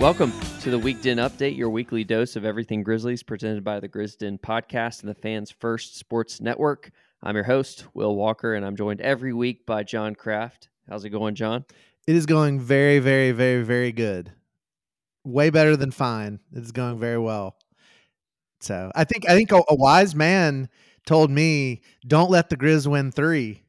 Welcome to the Week Weekden Update, your weekly dose of everything Grizzlies, presented by the Grizzden Podcast and the Fans First Sports Network. I'm your host, Will Walker, and I'm joined every week by John Craft. How's it going, John? It is going very, very, very, very good. Way better than fine. It's going very well. So I think I think a, a wise man told me, "Don't let the Grizz win three.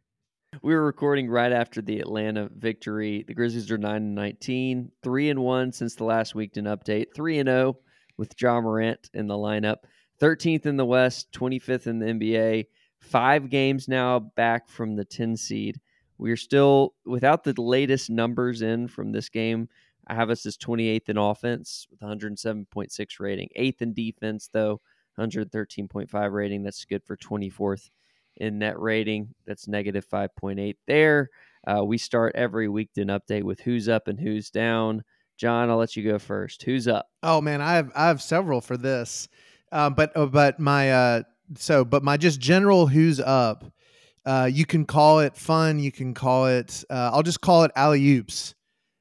We were recording right after the Atlanta victory. The Grizzlies are 9 and 19, 3 and 1 since the last Weekden update, 3 and 0 with Ja Morant in the lineup, 13th in the West, 25th in the NBA, five games now back from the 10 seed. We are still without the latest numbers in from this game. I have us as 28th in offense with 107.6 rating, eighth in defense though, 113.5 rating. That's good for 24th in net rating. That's negative 5.8 there. Uh, we start every Weekden update with who's up and who's down. John, I'll let you go first. Who's up? Oh man, I have I have several for this, uh, but uh, but my uh, so but my just general who's up. Uh, you can call it fun. You can call it. Uh, I'll just call it alley oops.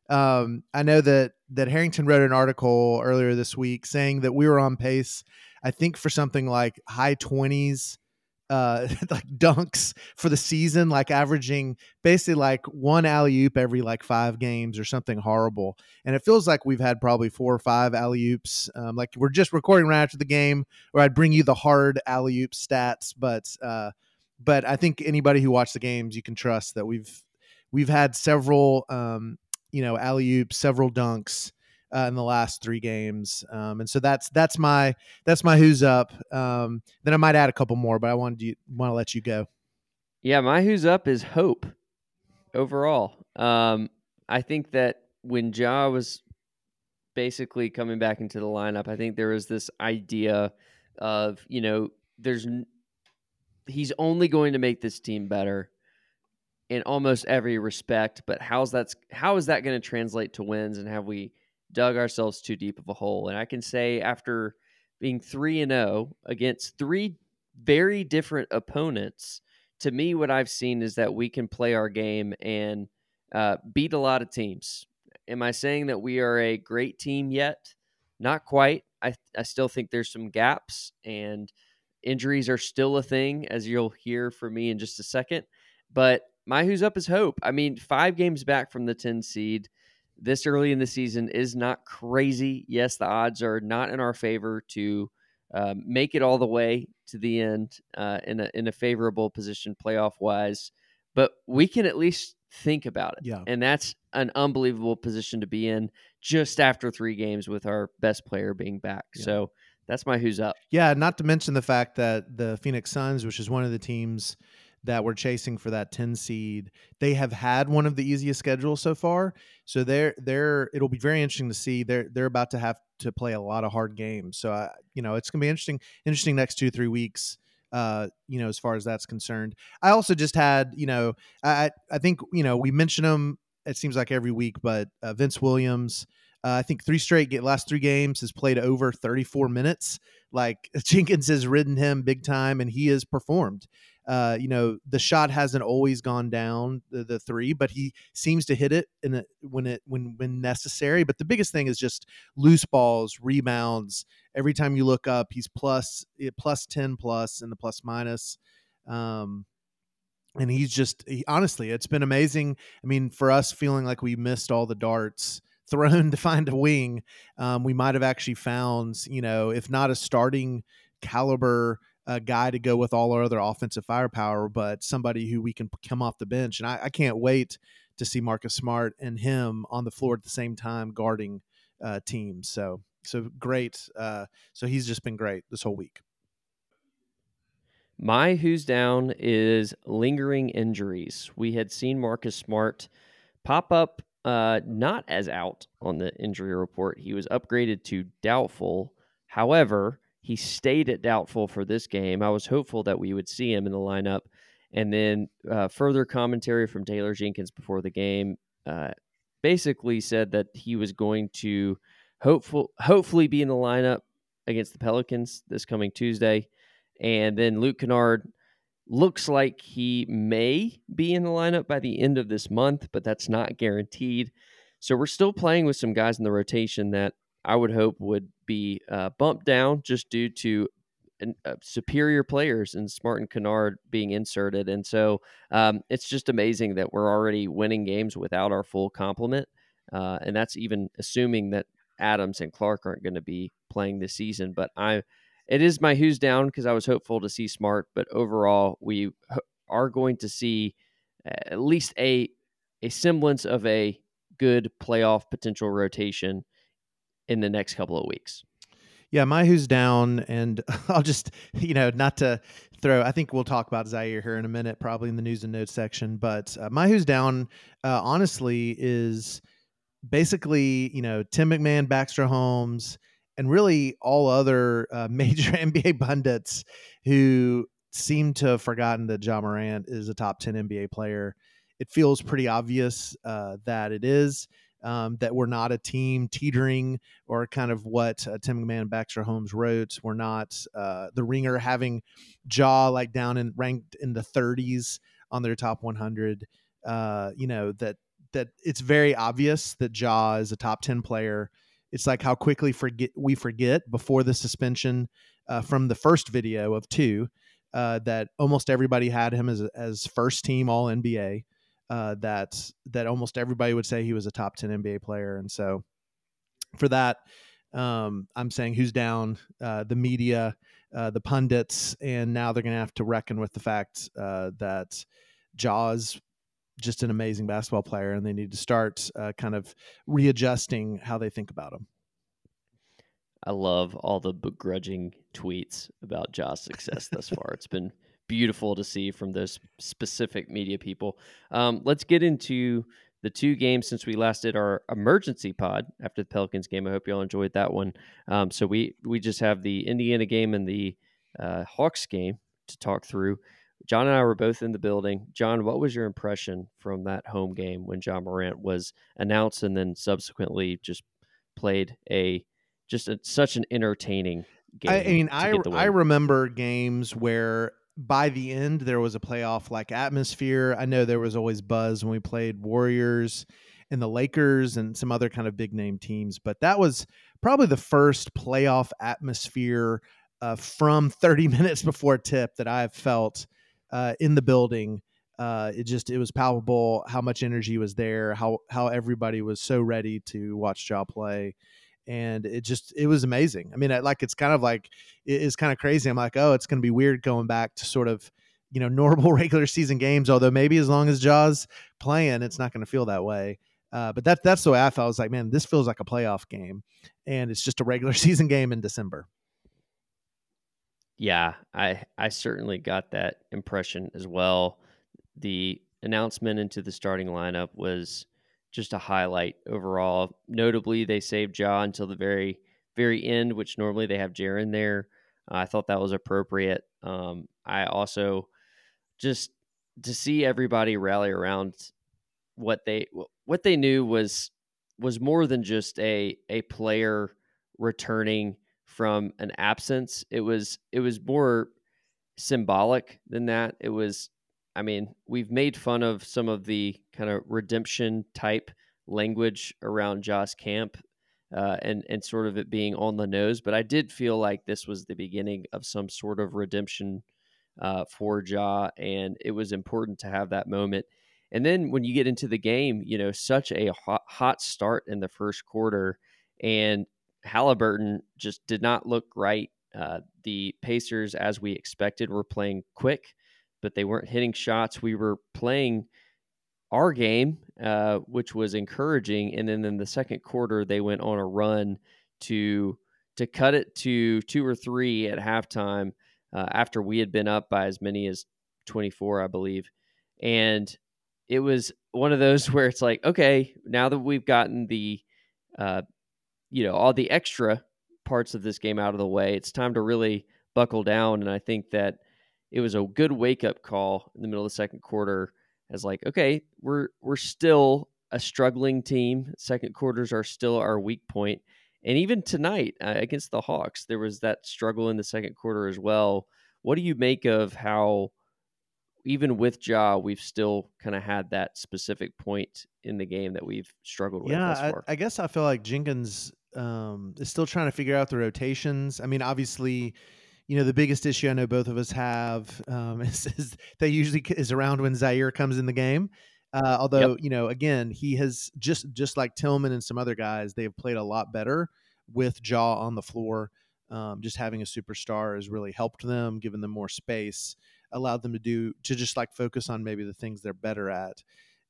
Um, I know that that Harrington wrote an article earlier this week saying that we were on pace. I think for something like high twenties uh like dunks for the season like averaging basically like one alley oop every like five games or something horrible. And it feels like we've had probably four or five alley oops um, like we're just recording right after the game or i'd bring you the hard alley oop stats but uh but i think anybody who watched the games you can trust that we've we've had several um you know alley oops several dunks uh, in the last three games. Um, and so that's that's my that's my who's up. Um, then I might add a couple more, but I wanted to want to let you go. Yeah, my who's up is hope overall. Um, I think that when Ja was basically coming back into the lineup, I think there was this idea of you know there's he's only going to make this team better in almost every respect but how's that's how is that going to translate to wins and have we dug ourselves too deep of a hole. And I can say after being 3 and 0 against three very different opponents, to me what I've seen is that we can play our game and uh, beat a lot of teams. Am I saying that we are a great team yet? Not quite. I I still think there's some gaps and injuries are still a thing as you'll hear from me in just a second. But my who's up is hope. I mean, 5 games back from the 10 seed this early in the season is not crazy. Yes, the odds are not in our favor to uh, make it all the way to the end uh, in a in a favorable position playoff wise, but we can at least think about it. Yeah, and that's an unbelievable position to be in just after three games with our best player being back. Yeah. So that's my who's up. Yeah, not to mention the fact that the Phoenix Suns, which is one of the teams that were chasing for that 10 seed they have had one of the easiest schedules so far so they're they're it'll be very interesting to see they're they're about to have to play a lot of hard games so I, you know it's gonna be interesting interesting next two three weeks uh, you know, as far as that's concerned. I also just had, you know, I I think you know we mention him. It seems like every week, but uh, Vince Williams. Uh, I think three straight get last three games has played over 34 minutes. Like Jenkins has ridden him big time, and he has performed. Uh, you know, the shot hasn't always gone down the, the three, but he seems to hit it in a, when it when when necessary. But the biggest thing is just loose balls, rebounds. Every time you look up, he's eh, plus ten plus in the plus minus. Um, and he's just he, honestly, it's been amazing. I mean, for us feeling like we missed all the darts thrown to find a wing, um, we might have actually found, you know, if not a starting caliber a guy to go with all our other offensive firepower, but somebody who we can come off the bench. And I, I can't wait to see Marcus Smart and him on the floor at the same time guarding uh, teams. So so great. Uh, so he's just been great this whole week. My who's down is lingering injuries. We had seen Marcus Smart pop up uh, not as out on the injury report. He was upgraded to doubtful. However, he stayed at doubtful for this game. I was hopeful that we would see him in the lineup. And then uh, further commentary from Taylor Jenkins before the game uh, basically said that he was going to hopeful, hopefully be in the lineup against the Pelicans this coming Tuesday. And then Luke Kennard looks like he may be in the lineup by the end of this month, but that's not guaranteed. So we're still playing with some guys in the rotation that I would hope would be uh, bumped down just due to an, uh, superior players and Smart and Kennard being inserted. And so um, it's just amazing that we're already winning games without our full complement. Uh, and that's even assuming that Adams and Clarke aren't going to be playing this season. But I, it is my who's down because I was hopeful to see Smart, but overall we are going to see at least a a semblance of a good playoff potential rotation in the next couple of weeks. Yeah, my who's down, and I'll just, you know, not to throw, I think we'll talk about Ziaire here in a minute, probably in the news and notes section. But uh, my who's down, uh, honestly, is basically, you know, Tim McMahon, Baxter Holmes, and really all other uh, major NBA pundits who seem to have forgotten that Ja Morant is a top 10 NBA player. It feels pretty obvious uh, that it is um, that we're not a team teetering or kind of what uh, Tim McMahon and Baxter Holmes wrote. We're not uh, the ringer having Ja like down and ranked in the 30s on their top 100. Uh, you know, that that it's very obvious that Ja is a top 10 player. It's like how quickly forget we forget before the suspension uh, from the first video of two uh, that almost everybody had him as as first team All NBA uh, that that almost everybody would say he was a top 10 NBA player. And so for that, um, I'm saying who's down uh, the media, uh, the pundits, and now they're going to have to reckon with the fact uh, that Ja's just an amazing basketball player, and they need to start uh, kind of readjusting how they think about him. I love all the begrudging tweets about Ja's success thus far. It's been beautiful to see from those specific media people. Um, let's get into the two games since we last did our emergency pod after the Pelicans game. I hope you all enjoyed that one. Um, so we we just have the Indiana game and the uh, Hawks game to talk through. John and I were both in the building. John, what was your impression from that home game when Ja Morant was announced and then subsequently just played a just a, such an entertaining game? I, I mean, I I remember games where by the end there was a playoff like atmosphere. I know there was always buzz when we played Warriors and the Lakers and some other kind of big name teams, but that was probably the first playoff atmosphere uh, from 30 minutes before tip that I've felt uh, in the building. Uh, it just it was palpable how much energy was there, how how everybody was so ready to watch Ja play, and it just it was amazing. I mean, like it's kind of like it's kind of crazy. I'm like, oh, it's going to be weird going back to sort of you know normal regular season games. Although maybe as long as Ja's playing, it's not going to feel that way. Uh, but that that's the way I felt. I was like, man, this feels like a playoff game, and it's just a regular season game in December. Yeah, I I certainly got that impression as well. The announcement into the starting lineup was just a highlight overall. Notably, they saved Ja until the very very end, which normally they have Jaren there. Uh, I thought that was appropriate. Um, I also just to see everybody rally around what they what they knew was was more than just a a player returning from an absence. It was it was more symbolic than that. It was I mean, we've made fun of some of the kind of redemption type language around Ja's camp uh, and and sort of it being on the nose, but I did feel like this was the beginning of some sort of redemption uh, for Ja, and it was important to have that moment. And then when you get into the game, you know, such a hot, hot start in the first quarter, and Halliburton just did not look right. Uh, the Pacers, as we expected, were playing quick but they weren't hitting shots. We were playing our game, uh, which was encouraging. And then in the second quarter, they went on a run to to cut it to two or three at halftime uh, after we had been up by as many as 24, I believe. And it was one of those where it's like, okay, now that we've gotten the, uh, you know, all the extra parts of this game out of the way, it's time to really buckle down. And I think that it was a good wake up call in the middle of the second quarter as like, okay, we're we're still a struggling team. Second quarters are still our weak point. And even tonight uh, against the Hawks, there was that struggle in the second quarter as well. What do you make of how, even with Ja, we've still kind of had that specific point in the game that we've struggled with? Yeah, I, I, guess I feel like Jenkins um, is still trying to figure out the rotations. I mean, obviously, you know, the biggest issue I know both of us have um, is, is that usually is around when Ziaire comes in the game. Uh, although, yep. you know, again, he has just just like Tillman and some other guys, they have played a lot better with Ja on the floor. Um, just having a superstar has really helped them, given them more space, allowed them to do to just like focus on maybe the things they're better at.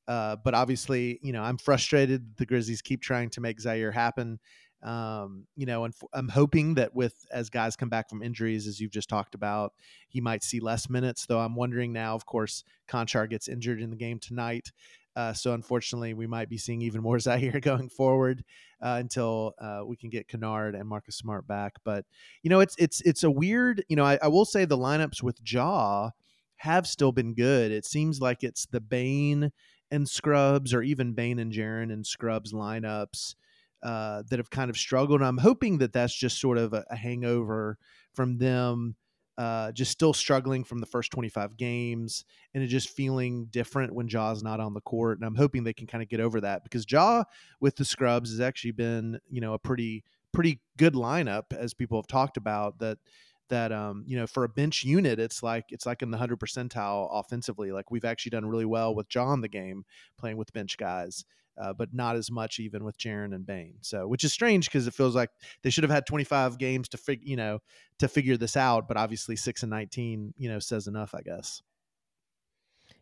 Uh, but obviously, you know, I'm frustrated. The Grizzlies keep trying to make Ziaire happen. Um, you know, and I'm hoping that with as guys come back from injuries, as you've just talked about, he might see less minutes. Though I'm wondering now. Of course, Konchar gets injured in the game tonight, uh, so unfortunately, we might be seeing even more Ziaire going forward uh, until uh, we can get Kennard and Marcus Smart back. But you know, it's it's it's a weird. You know, I, I will say the lineups with Ja have still been good. It seems like it's the Bane and Scrubs, or even Bane and Jaren and Scrubs lineups uh, that have kind of struggled. I'm hoping that that's just sort of a, a hangover from them uh, just still struggling from the first 25 games and just feeling different when Ja's not on the court. And I'm hoping they can kind of get over that because Ja with the Scrubs has actually been, you know, a pretty pretty good lineup as people have talked about that that um you know for a bench unit it's like it's like in the 100 percentile offensively like we've actually done really well with john the game playing with bench guys uh, but not as much even with Jaren and Bane. So, which is strange because it feels like they should have had 25 games to figure, you know, to figure this out. But obviously, six and 19, you know, says enough, I guess.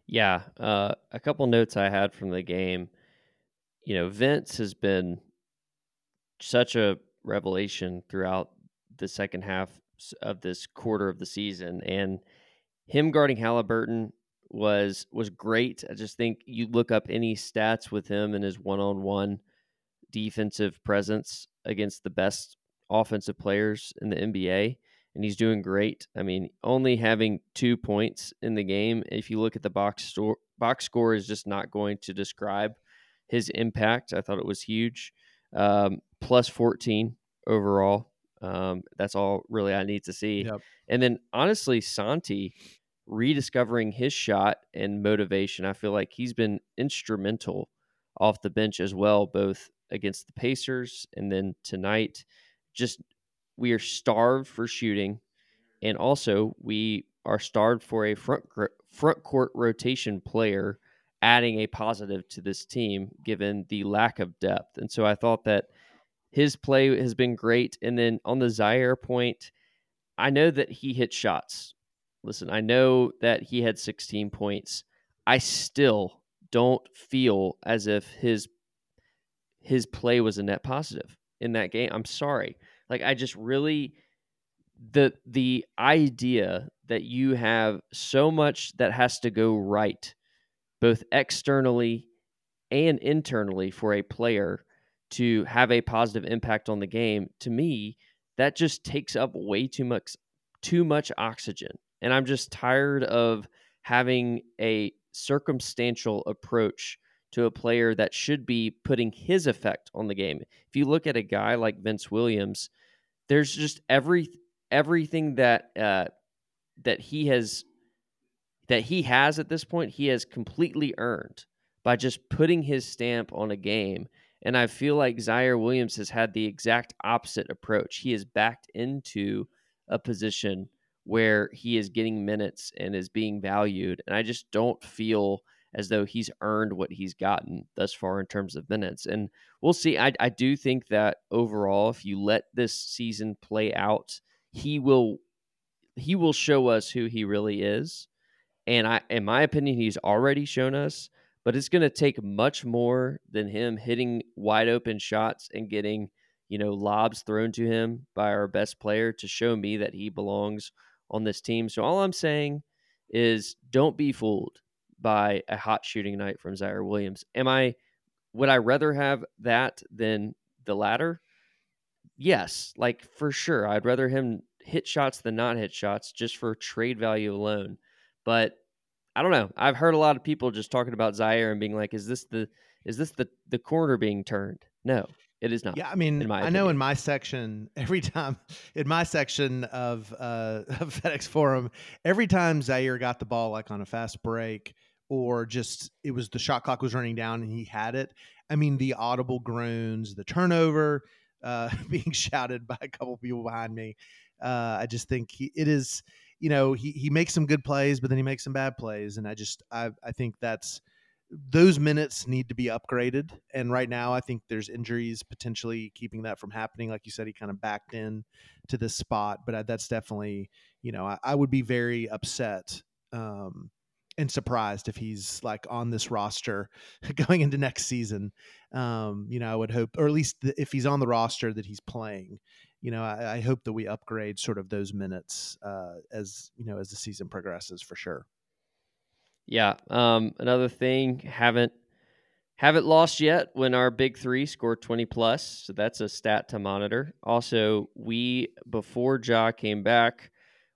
Yeah, uh, a couple notes I had from the game. You know, Vince has been such a revelation throughout the second half of this quarter of the season, and him guarding Halliburton was was great. I just think you look up any stats with him and his one on one defensive presence against the best offensive players in the NBA, and he's doing great. I mean, only having two points in the game, if you look at the box store box score, is just not going to describe his impact. I thought it was huge. Um, plus 14 overall. Um, that's all really I need to see. Yep. And then honestly, Santi, rediscovering his shot and motivation. I feel like he's been instrumental off the bench as well, both against the Pacers and then tonight. Just we are starved for shooting, and also we are starved for a front front court rotation player adding a positive to this team given the lack of depth. And so I thought that his play has been great. And then on the Ziaire point, I know that he hit shots listen, I know that he had 16 points. I still don't feel as if his his play was a net positive in that game. I'm sorry. Like I just really the the idea that you have so much that has to go right both externally and internally for a player to have a positive impact on the game to me that just takes up way too much too much oxygen and I'm just tired of having a circumstantial approach to a player that should be putting his effect on the game. If you look at a guy like Vince Williams, there's just every everything that uh, that he has that he has at this point, he has completely earned by just putting his stamp on a game. And I feel like Ziaire Williams has had the exact opposite approach. He is backed into a position where he is getting minutes and is being valued. And I just don't feel as though he's earned what he's gotten thus far in terms of minutes. And we'll see. I, I do think that overall, if you let this season play out, he will he will show us who he really is. And I in my opinion, he's already shown us, but it's gonna take much more than him hitting wide open shots and getting, you know, lobs thrown to him by our best player to show me that he belongs on this team. So all I'm saying is don't be fooled by a hot shooting night from Ziaire Williams. Am I would I rather have that than the latter? Yes, like for sure. I'd rather him hit shots than not hit shots just for trade value alone. But I don't know. I've heard a lot of people just talking about Ziaire and being like, is this the is this the the corner being turned? No. It is not. Yeah, I mean, I know in my section, every time in my section of uh, of FedEx Forum, every time Ziaire got the ball like on a fast break or just it was the shot clock was running down and he had it. I mean, the audible groans, the turnover, uh, being shouted by a couple people behind me. Uh, I just think he, it is, you know, he he makes some good plays, but then he makes some bad plays, and I just I I think that's those minutes need to be upgraded. And right now, I think there's injuries potentially keeping that from happening. Like you said, he kind of backed in to this spot, but that's definitely, you know, I, I would be very upset um, and surprised if he's like on this roster going into next season. Um, you know, I would hope, or at least if he's on the roster that he's playing. You know, I, I hope that we upgrade sort of those minutes uh, as you know as the season progresses for sure. Yeah. Um, another thing, haven't haven't lost yet when our big three scored 20 plus. So that's a stat to monitor. Also, we before Ja came back,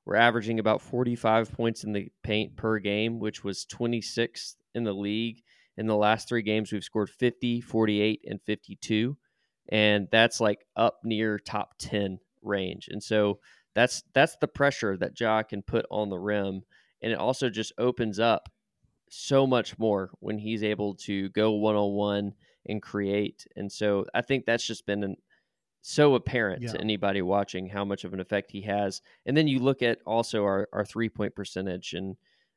we're averaging about 45 points in the paint per game, which was 26th in the league. In the last three games, we've scored 50, 48, and 52. And that's like up near top 10 range. And so that's that's the pressure that Ja can put on the rim. And it also just opens up so much more when he's able to go one on one and create. And so I think that's just been an, so apparent yeah. to anybody watching how much of an effect he has. And then you look at also our, our three point percentage and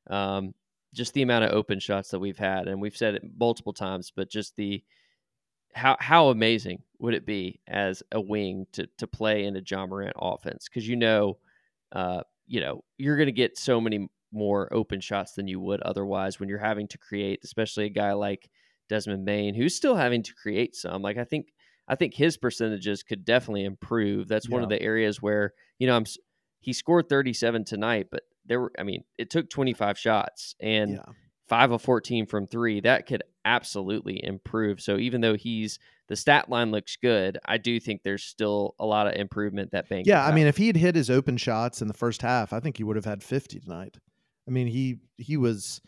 um, just the amount of open shots that we've had. And we've said it multiple times, but just the how how amazing would it be as a wing to to play in a Ja Morant offense? Because you know, uh, you know, you're going to get so many more open shots than you would otherwise when you're having to create, especially a guy like Desmond Bane, who's still having to create some. Like I think I think his percentages could definitely improve. That's yeah. one of the areas where you know I'm. He scored 37 tonight, but there were. I mean, it took 25 shots and yeah. five of 14 from three. That could absolutely improve. So even though he's the stat line looks good, I do think there's still a lot of improvement that Bank. Yeah, I mean, if he had hit his open shots in the first half, I think he would have had 50 tonight. I mean, he he was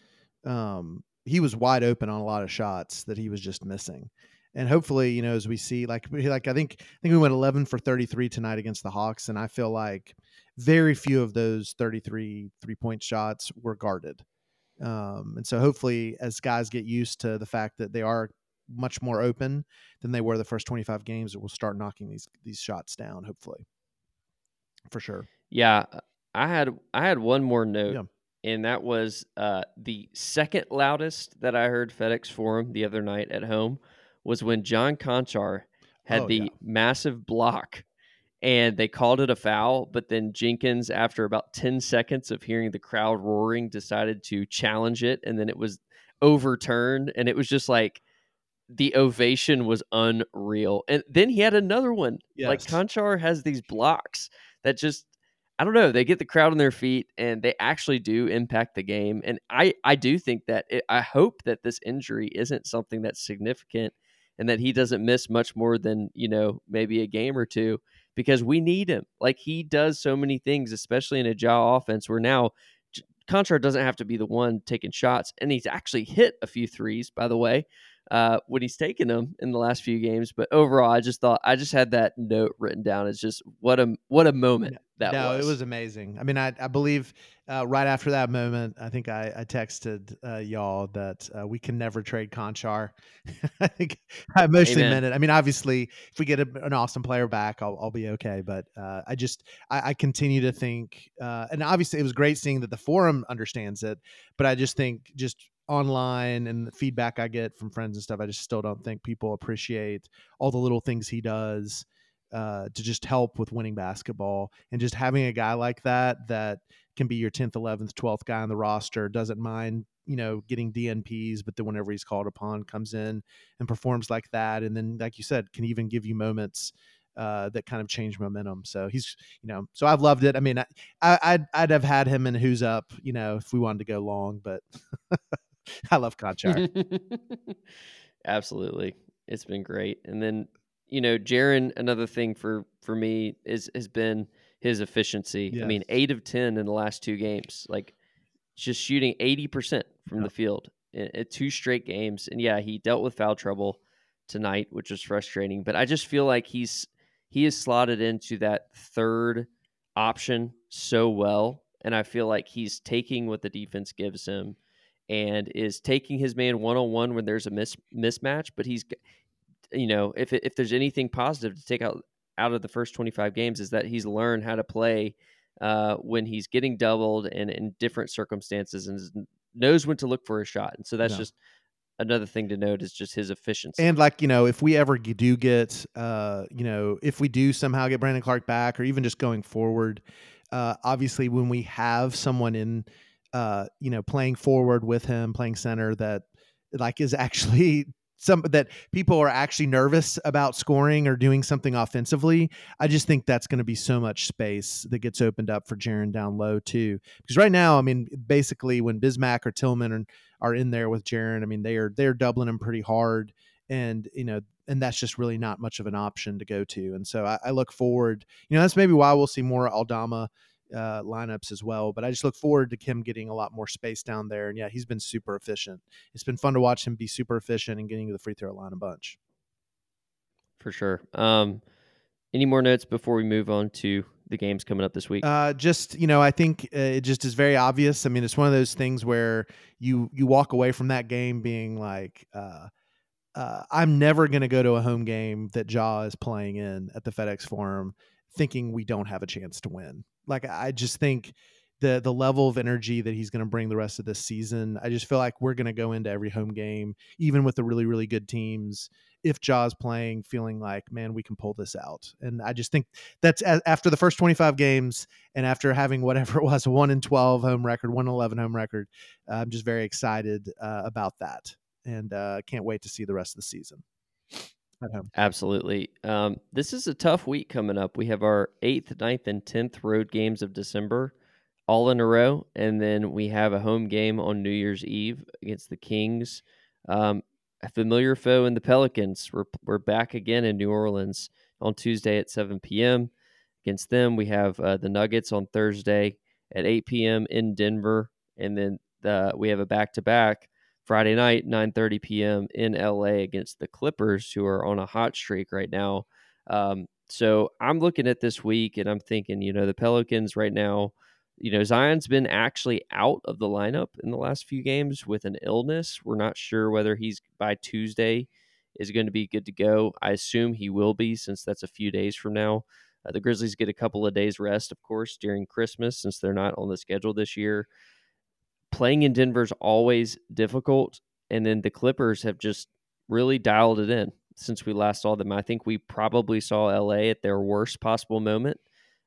um, he was wide open on a lot of shots that he was just missing. And hopefully, you know, as we see, like like I think I think we went 11 for 33 tonight against the Hawks, and I feel like very few of those 33 three point shots were guarded. Um, and so hopefully, as guys get used to the fact that they are much more open than they were the first 25 games, we'll start knocking these these shots down. Hopefully, for sure. Yeah, I had I had one more note. Yeah and that was uh, the second loudest that I heard FedEx Forum the other night at home was when John Konchar had oh, the yeah. massive block and they called it a foul, but then Jenkins, after about 10 seconds of hearing the crowd roaring, decided to challenge it and then it was overturned and it was just like the ovation was unreal. And then he had another one. Yes. Like Konchar has these blocks that just I don't know. They get the crowd on their feet and they actually do impact the game. And I, I do think that it, I hope that this injury isn't something that's significant and that he doesn't miss much more than, you know, maybe a game or two because we need him. Like he does so many things, especially in a Ja offense where now Konchar doesn't have to be the one taking shots. And he's actually hit a few threes, by the way uh, when he's taken them in the last few games. But overall, I just thought I just had that note written down. It's just what a what a moment that no, was. it was amazing. I mean, I, I believe uh, right after that moment, I think I, I texted uh, y'all that uh, we can never trade Konchar. I think I mostly Amen. meant it. I mean, obviously, if we get a, an awesome player back, I'll, I'll be okay. But uh, I just I, I, continue to think, uh, and obviously, it was great seeing that the forum understands it. But I just think just online and the feedback I get from friends and stuff, I just still don't think people appreciate all the little things he does uh, to just help with winning basketball. And just having a guy like that that can be your 10th, 11th, 12th guy on the roster, doesn't mind, you know, getting DNPs, but then whenever he's called upon, comes in and performs like that. And then, like you said, can even give you moments. Uh, that kind of change momentum. So he's, you know, so I've loved it. I mean, I, I, would I'd have had him in who's up, you know, if we wanted to go long, but I love Konchar. Absolutely. It's been great. And then, you know, Jaren, another thing for for me is has been his efficiency. Yes. I mean, eight of ten in the last two games. Like just shooting eighty percent from the field in, in two straight games. And yeah, he dealt with foul trouble tonight, which was frustrating. But I just feel like he's he is slotted into that third option so well. And I feel like he's taking what the defense gives him and is taking his man one on one when there's a mis- mismatch. But he's you know, if if there's anything positive to take out out of the first 25 games is that he's learned how to play uh, when he's getting doubled and in different circumstances and knows when to look for a shot. And so that's just another thing to note is just his efficiency. And like you know, if we ever do get, uh, you know, if we do somehow get Brandon Clarke back, or even just going forward, uh, obviously when we have someone in, uh, you know, playing forward with him, playing center that like is actually some that people are actually nervous about scoring or doing something offensively. I just think that's going to be so much space that gets opened up for Jaren down low too. Because right now, I mean, basically when Bismack or Tillman are, are in there with Jaren, I mean they are they're doubling him pretty hard, and you know, and that's just really not much of an option to go to. And so I, I look forward. You know, that's maybe why we'll see more Aldama uh, lineups as well. But I just look forward to Kim getting a lot more space down there. And yeah, he's been super efficient. It's been fun to watch him be super efficient and getting to the free throw line a bunch. For sure. Um, any more notes before we move on to the games coming up this week? Uh, just you know, I think uh, it just is very obvious. I mean, it's one of those things where you you walk away from that game being like, uh, uh, I'm never going to go to a home game that Ja is playing in at the FedEx Forum, thinking we don't have a chance to win. Like I just think the the level of energy that he's going to bring the rest of this season. I just feel like we're going to go into every home game, even with the really really good teams. If Ja's playing, feeling like man, we can pull this out, and I just think that's after the first twenty five games, and after having whatever it was one in twelve home record, one eleven home record, I'm just very excited uh, about that, and uh, can't wait to see the rest of the season at home. Absolutely. Um, this is a tough week coming up. We have our eighth, 9th, and tenth road games of December all in a row, and then we have a home game on New Year's Eve against the Kings. Um, a familiar foe in the Pelicans. We're we're back again in New Orleans on Tuesday at 7 p.m. Against them, we have uh, the Nuggets on Thursday at 8 p.m. in Denver, and then the, we have a back to back Friday night, 9:30 p.m. in LA against the Clippers, who are on a hot streak right now. Um, so I'm looking at this week and I'm thinking, you know, the Pelicans right now, you know, Zion's been actually out of the lineup in the last few games with an illness. We're not sure whether he's by Tuesday is going to be good to go. I assume he will be since that's a few days from now. Uh, the Grizzlies get a couple of days rest, of course, during Christmas since they're not on the schedule this year playing in Denver's always difficult. And then the Clippers have just really dialed it in since we last saw them. I think we probably saw LA at their worst possible moment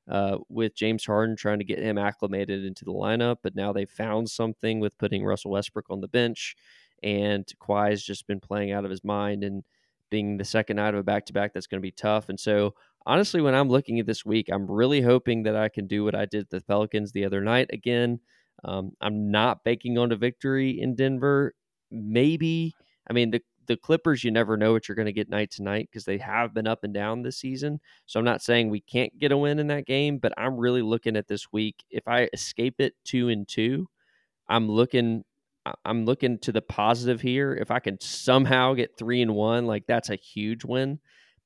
uh, with James Harden trying to get him acclimated into the lineup. But now they found something with putting Russell Westbrook on the bench. And Kawhi's just been playing out of his mind and being the second night of a back to back, that's going to be tough. And so, honestly, when I'm looking at this week, I'm really hoping that I can do what I did the Pelicans the other night again um, I'm not banking on a victory in Denver. Maybe, I mean, the, the Clippers, you never know what you're going to get night to night because they have been up and down this season. So I'm not saying we can't get a win in that game, but I'm really looking at this week. If I escape it two and two, I'm looking I'm looking to the positive here. If I can somehow get three and one, like that's a huge win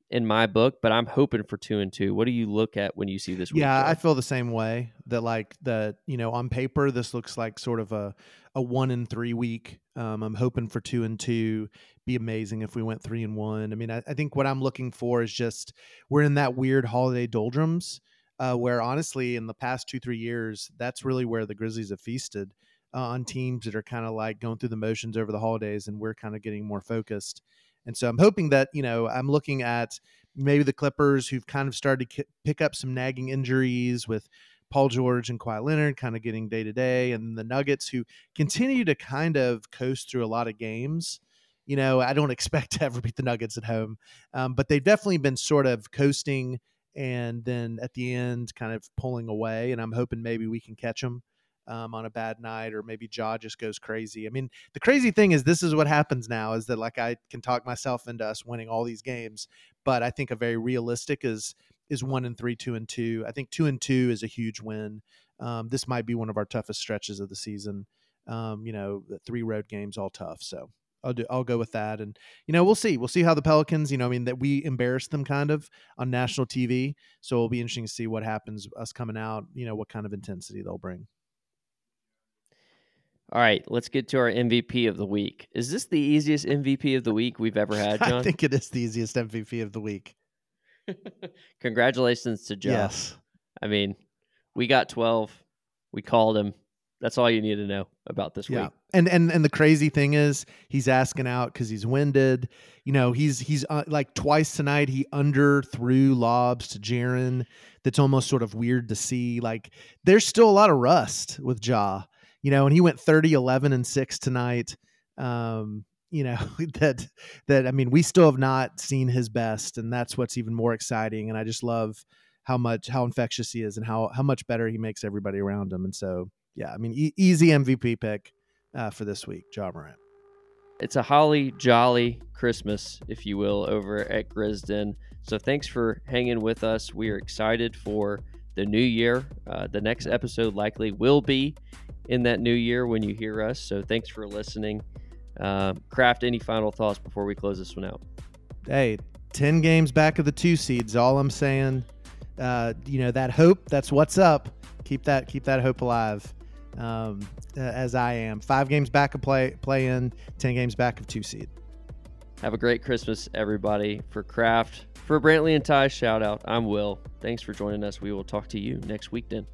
in my book, but I'm hoping for two and two. What do you look at when you see this? Yeah, I feel the same way. That like that, you know, on paper, this looks like sort of a a one and three week. Um, I'm hoping for two and two. Be amazing if we went three and one. I mean, I, I think what I'm looking for is just we're in that weird holiday doldrums, uh, where honestly, in the past two three years, that's really where the Grizzlies have feasted uh, on teams that are kind of like going through the motions over the holidays, and we're kind of getting more focused. And so I'm hoping that, you know, I'm looking at maybe the Clippers who've kind of started to pick up some nagging injuries with Paul George and Kawhi Leonard kind of getting day to day, and the Nuggets who continue to kind of coast through a lot of games. You know, I don't expect to ever beat the Nuggets at home, um, but they've definitely been sort of coasting and then at the end kind of pulling away. And I'm hoping maybe we can catch them um, on a bad night, or maybe Ja just goes crazy. I mean, the crazy thing is this is what happens now is that like I can talk myself into us winning all these games, but I think a very realistic is is one and three, two and two. I think two and two is a huge win. Um, this might be one of our toughest stretches of the season. Um, you know, three road games, all tough. So I'll do. I'll go with that, and you know, we'll see. We'll see how the Pelicans. You know, I mean, that we embarrassed them kind of on national TV, so it'll be interesting to see what happens us coming out. You know, what kind of intensity they'll bring. All right, let's get to our MVP of the week. Is this the easiest MVP of the week we've ever had, John? I think it is the easiest MVP of the week. Congratulations to Josh. Yes. I mean, we got 12. We called him. That's all you need to know about this Yeah. week. And and and the crazy thing is he's asking out cuz he's winded. You know, he's he's uh, like twice tonight he under threw lobs to Jaren. That's almost sort of weird to see. Like there's still a lot of rust with Ja. You know, and he went 30 11 and 6 tonight. Um you know that that I mean we still have not seen his best and that's what's even more exciting and I just love how much how infectious he is and how how much better he makes everybody around him and so yeah I mean e- easy MVP pick uh, for this week Ja Morant It's a holly jolly Christmas, if you will, over at Grizzden. So thanks for hanging with us. We are excited for the new year. Uh, the next episode likely will be in that new year when you hear us. So thanks for listening. Uh, Craft, any final thoughts before we close this one out? hey 10 games back of the 2 seeds all I'm saying uh, you know that hope that's what's up keep that keep that hope alive um, uh, as I am 5 games back of play play in 10 games back of 2 seed Have a great Christmas, everybody. For Craft, for Brantley and Ty, shout out. I'm Will. Thanks for joining us. We will talk to you next week then.